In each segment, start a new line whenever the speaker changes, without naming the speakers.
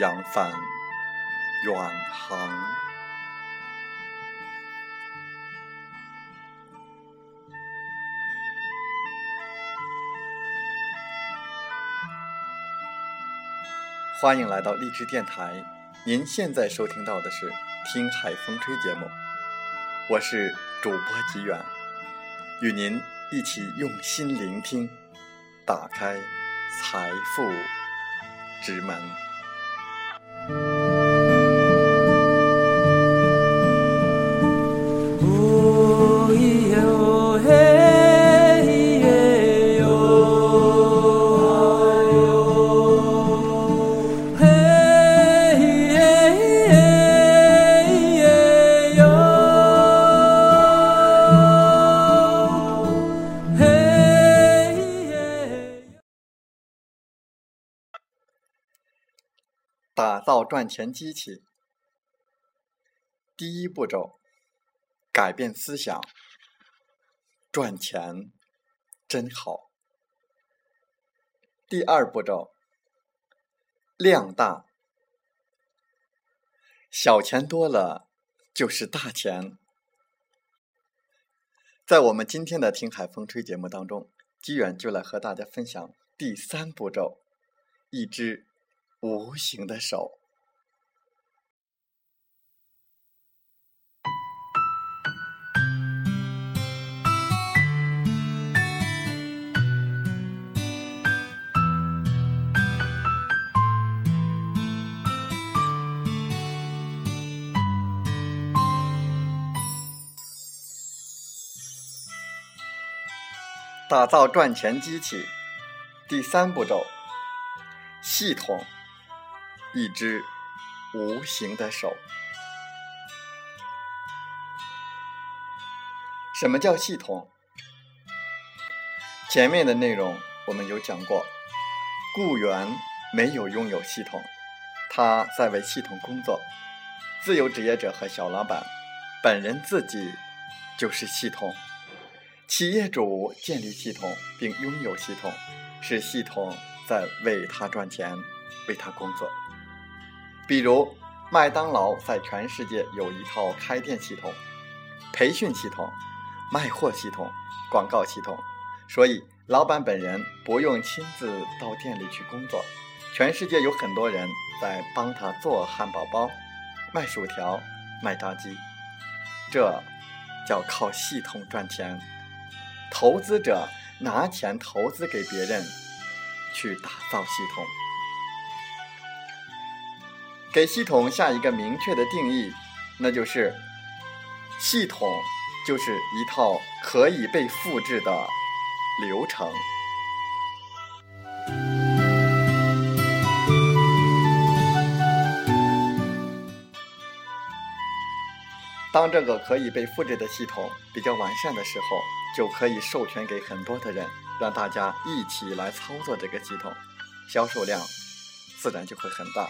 扬帆远航。欢迎来到励志电台，您现在收听到的是《听海风吹》节目，我是主播吉远，与您一起用心聆听，打开财富之门。钱机器，第一步骤：改变思想。赚钱真好。第二步骤：量大。小钱多了就是大钱。在我们今天的《听海风吹》节目当中，机缘就来和大家分享第三步骤：一只。无形的手，打造赚钱机器。第三步骤，系统。一只无形的手。什么叫系统？前面的内容我们有讲过，雇员没有拥有系统，他在为系统工作；自由职业者和小老板本人自己就是系统。企业主建立系统并拥有系统，是系统在为他赚钱，为他工作。比如，麦当劳在全世界有一套开店系统、培训系统、卖货系统、广告系统，所以老板本人不用亲自到店里去工作，全世界有很多人在帮他做汉堡包、卖薯条、卖炸鸡，这叫靠系统赚钱。投资者拿钱投资给别人，去打造系统。给系统下一个明确的定义，那就是系统就是一套可以被复制的流程。当这个可以被复制的系统比较完善的时候，就可以授权给很多的人，让大家一起来操作这个系统，销售量自然就会很大。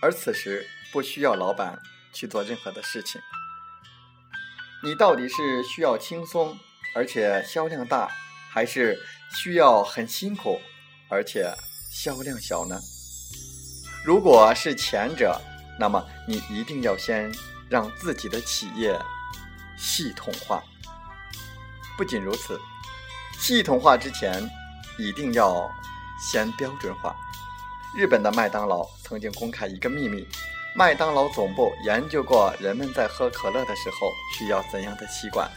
而此时不需要老板去做任何的事情，你到底是需要轻松而且销量大，还是需要很辛苦而且销量小呢？如果是前者，那么你一定要先让自己的企业系统化。不仅如此，系统化之前一定要先标准化。日本的麦当劳曾经公开一个秘密：麦当劳总部研究过人们在喝可乐的时候需要怎样的吸管，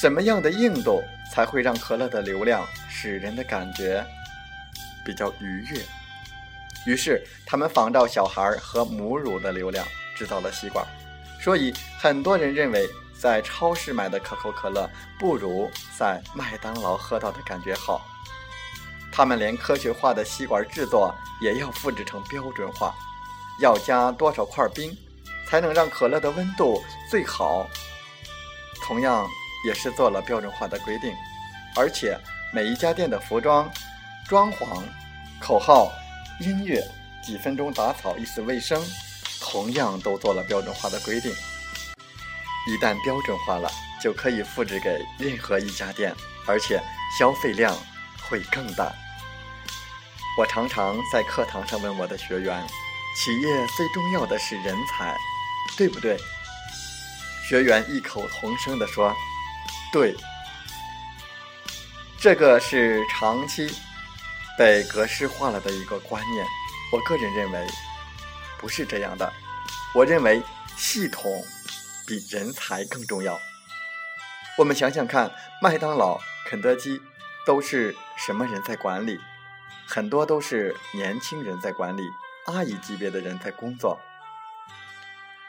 什么样的硬度才会让可乐的流量使人的感觉比较愉悦。于是他们仿照小孩喝母乳的流量制造了吸管，所以很多人认为在超市买的可口可乐不如在麦当劳喝到的感觉好。他们连科学化的吸管制作也要复制成标准化，要加多少块冰，才能让可乐的温度最好？同样也是做了标准化的规定，而且每一家店的服装、装潢、口号、音乐、几分钟打扫一次卫生，同样都做了标准化的规定。一旦标准化了，就可以复制给任何一家店，而且消费量会更大。我常常在课堂上问我的学员：“企业最重要的是人才，对不对？”学员异口同声地说：“对。”这个是长期被格式化了的一个观念。我个人认为不是这样的。我认为系统。比人才更重要。我们想想看，麦当劳、肯德基都是什么人在管理？很多都是年轻人在管理，阿姨级别的人在工作。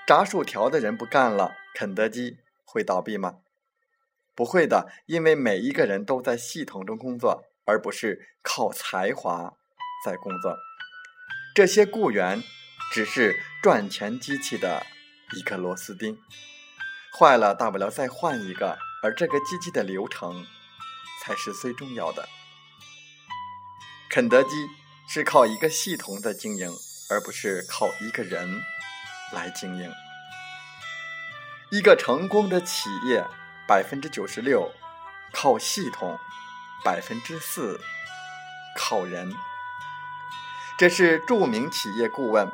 炸薯条的人不干了，肯德基会倒闭吗？不会的，因为每一个人都在系统中工作，而不是靠才华在工作。这些雇员只是赚钱机器的一个螺丝钉。坏了，大不了再换一个，而这个机器的流程才是最重要的。肯德基是靠一个系统的经营，而不是靠一个人来经营。一个成功的企业，百分之九十六靠系统，百分之四靠人。这是著名企业顾问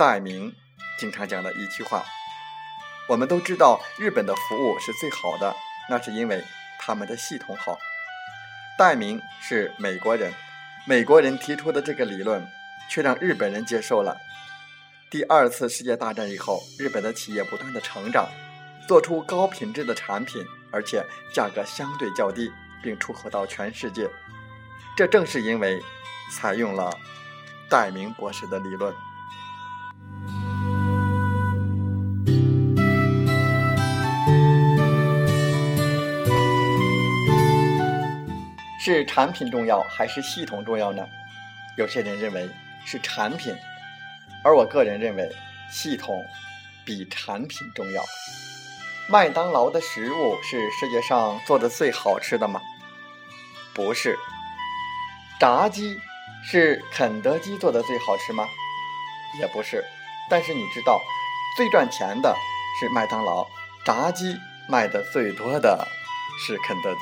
戴明经常讲的一句话。我们都知道日本的服务是最好的，那是因为他们的系统好。戴明是美国人，美国人提出的这个理论，却让日本人接受了。第二次世界大战以后，日本的企业不断的成长，做出高品质的产品，而且价格相对较低，并出口到全世界。这正是因为采用了戴明博士的理论。是产品重要还是系统重要呢？有些人认为是产品，而我个人认为系统比产品重要。麦当劳的食物是世界上做的最好吃的吗？不是。炸鸡是肯德基做的最好吃吗？也不是。但是你知道，最赚钱的是麦当劳，炸鸡卖的最多的是肯德基。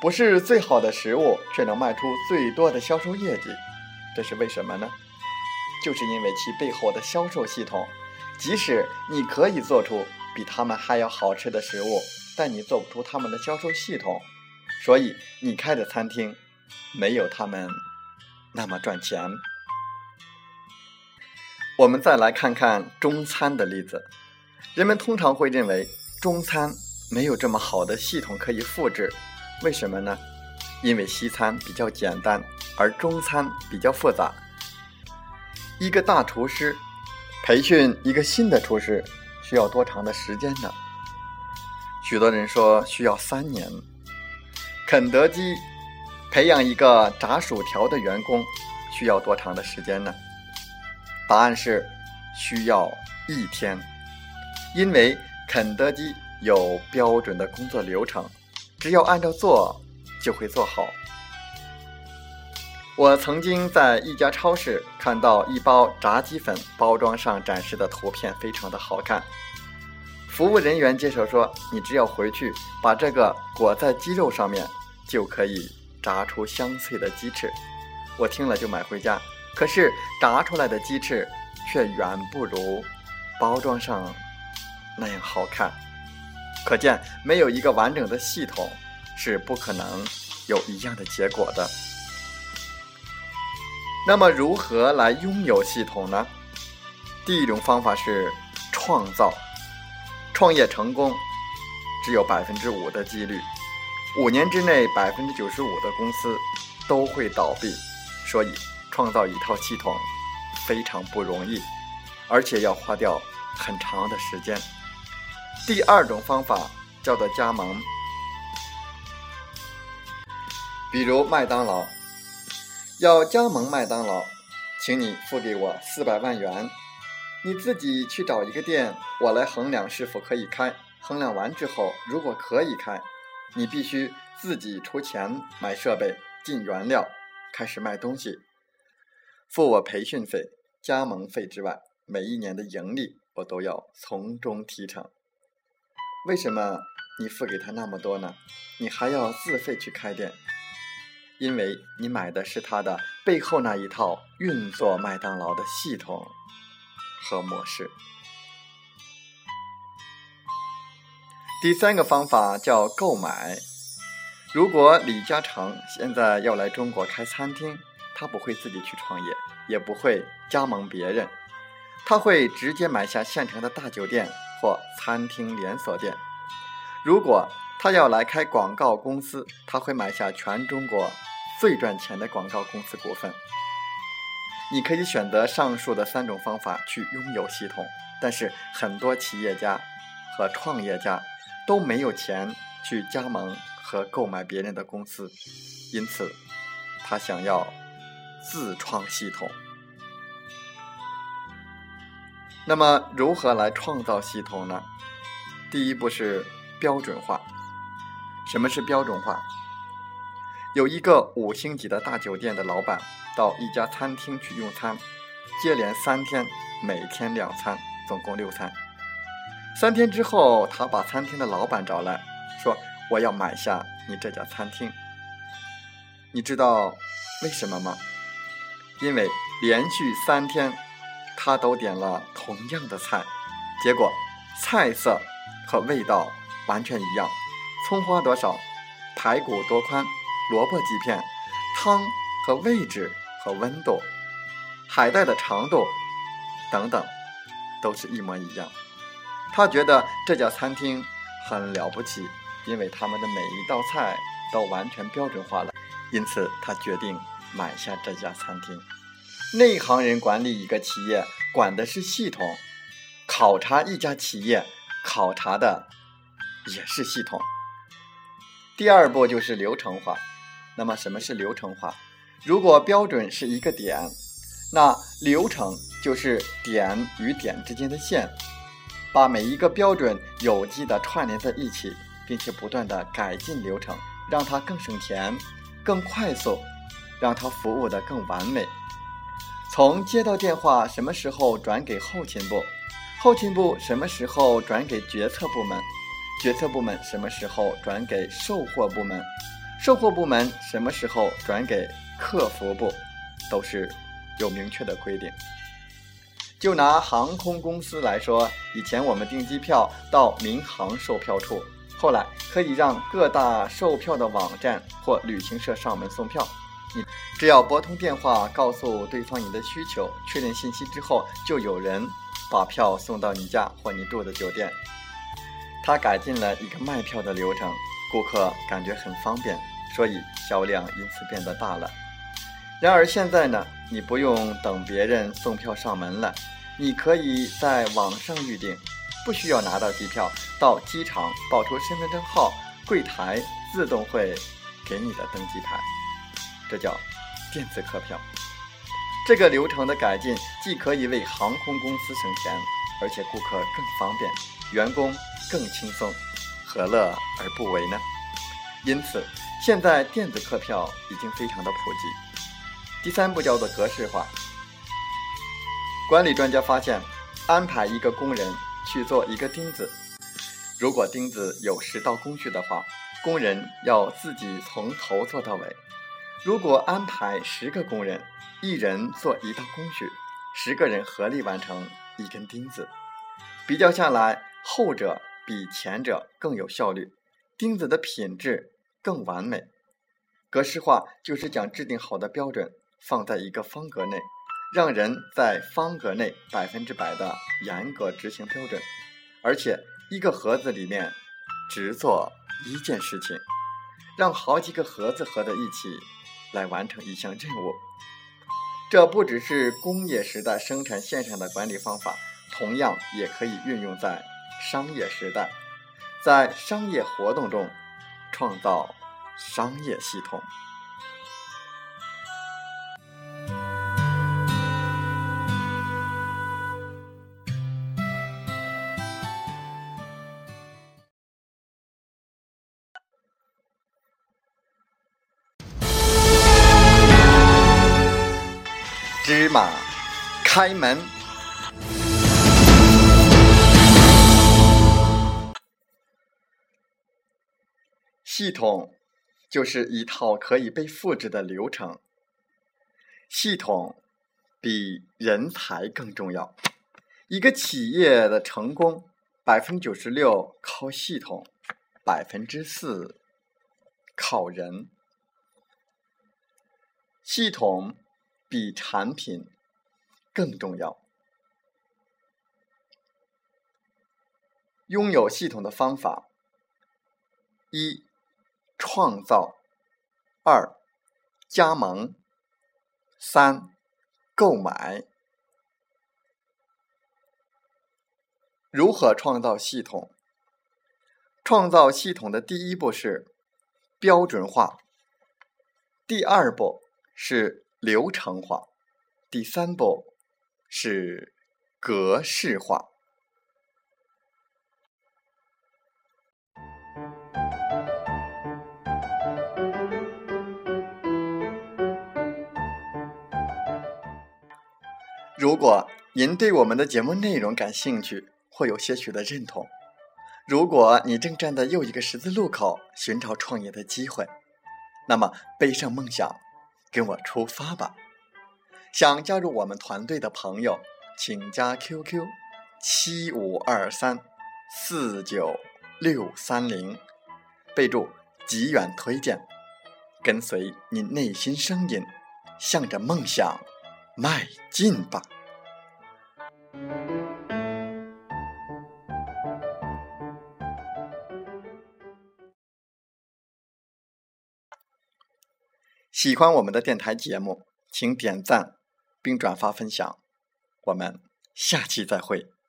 不是最好的食物，却能卖出最多的销售业绩，这是为什么呢？就是因为其背后的销售系统。即使你可以做出比他们还要好吃的食物，但你做不出他们的销售系统，所以你开的餐厅没有他们那么赚钱。我们再来看看中餐的例子，人们通常会认为中餐没有这么好的系统可以复制。为什么呢？因为西餐比较简单，而中餐比较复杂。一个大厨师培训一个新的厨师需要多长的时间呢？许多人说需要三年。肯德基培养一个炸薯条的员工需要多长的时间呢？答案是需要一天，因为肯德基有标准的工作流程。只要按照做，就会做好。我曾经在一家超市看到一包炸鸡粉，包装上展示的图片非常的好看。服务人员介绍说：“你只要回去把这个裹在鸡肉上面，就可以炸出香脆的鸡翅。”我听了就买回家，可是炸出来的鸡翅却远不如包装上那样好看。可见，没有一个完整的系统，是不可能有一样的结果的。那么，如何来拥有系统呢？第一种方法是创造。创业成功只有百分之五的几率，五年之内百分之九十五的公司都会倒闭。所以，创造一套系统非常不容易，而且要花掉很长的时间。第二种方法叫做加盟，比如麦当劳要加盟麦当劳，请你付给我四百万元，你自己去找一个店，我来衡量是否可以开。衡量完之后，如果可以开，你必须自己出钱买设备、进原料，开始卖东西，付我培训费、加盟费之外，每一年的盈利我都要从中提成。为什么你付给他那么多呢？你还要自费去开店，因为你买的是他的背后那一套运作麦当劳的系统和模式。第三个方法叫购买。如果李嘉诚现在要来中国开餐厅，他不会自己去创业，也不会加盟别人，他会直接买下现成的大酒店。或餐厅连锁店，如果他要来开广告公司，他会买下全中国最赚钱的广告公司股份。你可以选择上述的三种方法去拥有系统，但是很多企业家和创业家都没有钱去加盟和购买别人的公司，因此他想要自创系统。那么如何来创造系统呢？第一步是标准化。什么是标准化？有一个五星级的大酒店的老板到一家餐厅去用餐，接连三天，每天两餐，总共六餐。三天之后，他把餐厅的老板找来说：“我要买下你这家餐厅。”你知道为什么吗？因为连续三天。他都点了同样的菜，结果菜色和味道完全一样。葱花多少，排骨多宽，萝卜几片，汤和位置和温度，海带的长度等等，都是一模一样。他觉得这家餐厅很了不起，因为他们的每一道菜都完全标准化了，因此他决定买下这家餐厅。内行人管理一个企业，管的是系统；考察一家企业，考察的也是系统。第二步就是流程化。那么，什么是流程化？如果标准是一个点，那流程就是点与点之间的线，把每一个标准有机的串联在一起，并且不断的改进流程，让它更省钱、更快速，让它服务的更完美。从接到电话什么时候转给后勤部，后勤部什么时候转给决策部门，决策部门什么时候转给售货部门，售货部门什么时候转给客服部，都是有明确的规定。就拿航空公司来说，以前我们订机票到民航售票处，后来可以让各大售票的网站或旅行社上门送票。你只要拨通电话，告诉对方你的需求，确认信息之后，就有人把票送到你家或你住的酒店。他改进了一个卖票的流程，顾客感觉很方便，所以销量因此变得大了。然而现在呢，你不用等别人送票上门了，你可以在网上预订，不需要拿到机票，到机场报出身份证号，柜台自动会给你的登机牌。这叫电子客票。这个流程的改进，既可以为航空公司省钱，而且顾客更方便，员工更轻松，何乐而不为呢？因此，现在电子客票已经非常的普及。第三步叫做格式化。管理专家发现，安排一个工人去做一个钉子，如果钉子有十道工序的话，工人要自己从头做到尾。如果安排十个工人，一人做一道工序，十个人合力完成一根钉子，比较下来，后者比前者更有效率，钉子的品质更完美。格式化就是将制定好的标准放在一个方格内，让人在方格内百分之百的严格执行标准，而且一个盒子里面只做一件事情，让好几个盒子合在一起。来完成一项任务，这不只是工业时代生产线上的管理方法，同样也可以运用在商业时代，在商业活动中创造商业系统。开门。系统就是一套可以被复制的流程。系统比人才更重要。一个企业的成功，百分之九十六靠系统，百分之四靠人。系统。比产品更重要。拥有系统的方法：一、创造；二、加盟；三、购买。如何创造系统？创造系统的第一步是标准化，第二步是。流程化，第三步是格式化。如果您对我们的节目内容感兴趣，或有些许的认同；如果你正站在又一个十字路口寻找创业的机会，那么背上梦想。跟我出发吧！想加入我们团队的朋友，请加 QQ 七五二三四九六三零，备注“极远推荐”，跟随你内心声音，向着梦想迈进吧！喜欢我们的电台节目，请点赞并转发分享。我们下期再会。